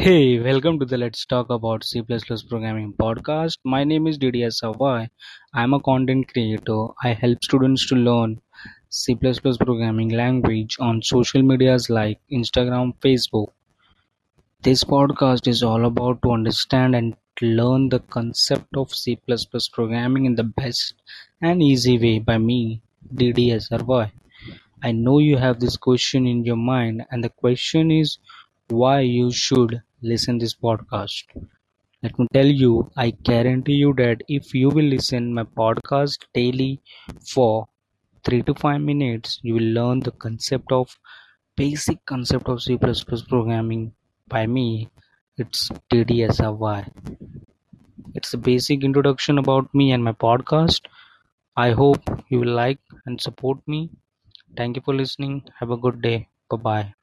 Hey, welcome to the Let's Talk About C++ Programming podcast. My name is DDSRY. I'm a content creator. I help students to learn C++ programming language on social medias like Instagram, Facebook. This podcast is all about to understand and learn the concept of C++ programming in the best and easy way by me, DDSRY. I know you have this question in your mind and the question is why you should listen this podcast. Let me tell you, I guarantee you that if you will listen my podcast daily for 3 to 5 minutes, you will learn the concept of basic concept of C++ programming by me. It's DDSRY. It's a basic introduction about me and my podcast. I hope you will like and support me. Thank you for listening. Have a good day. Bye bye.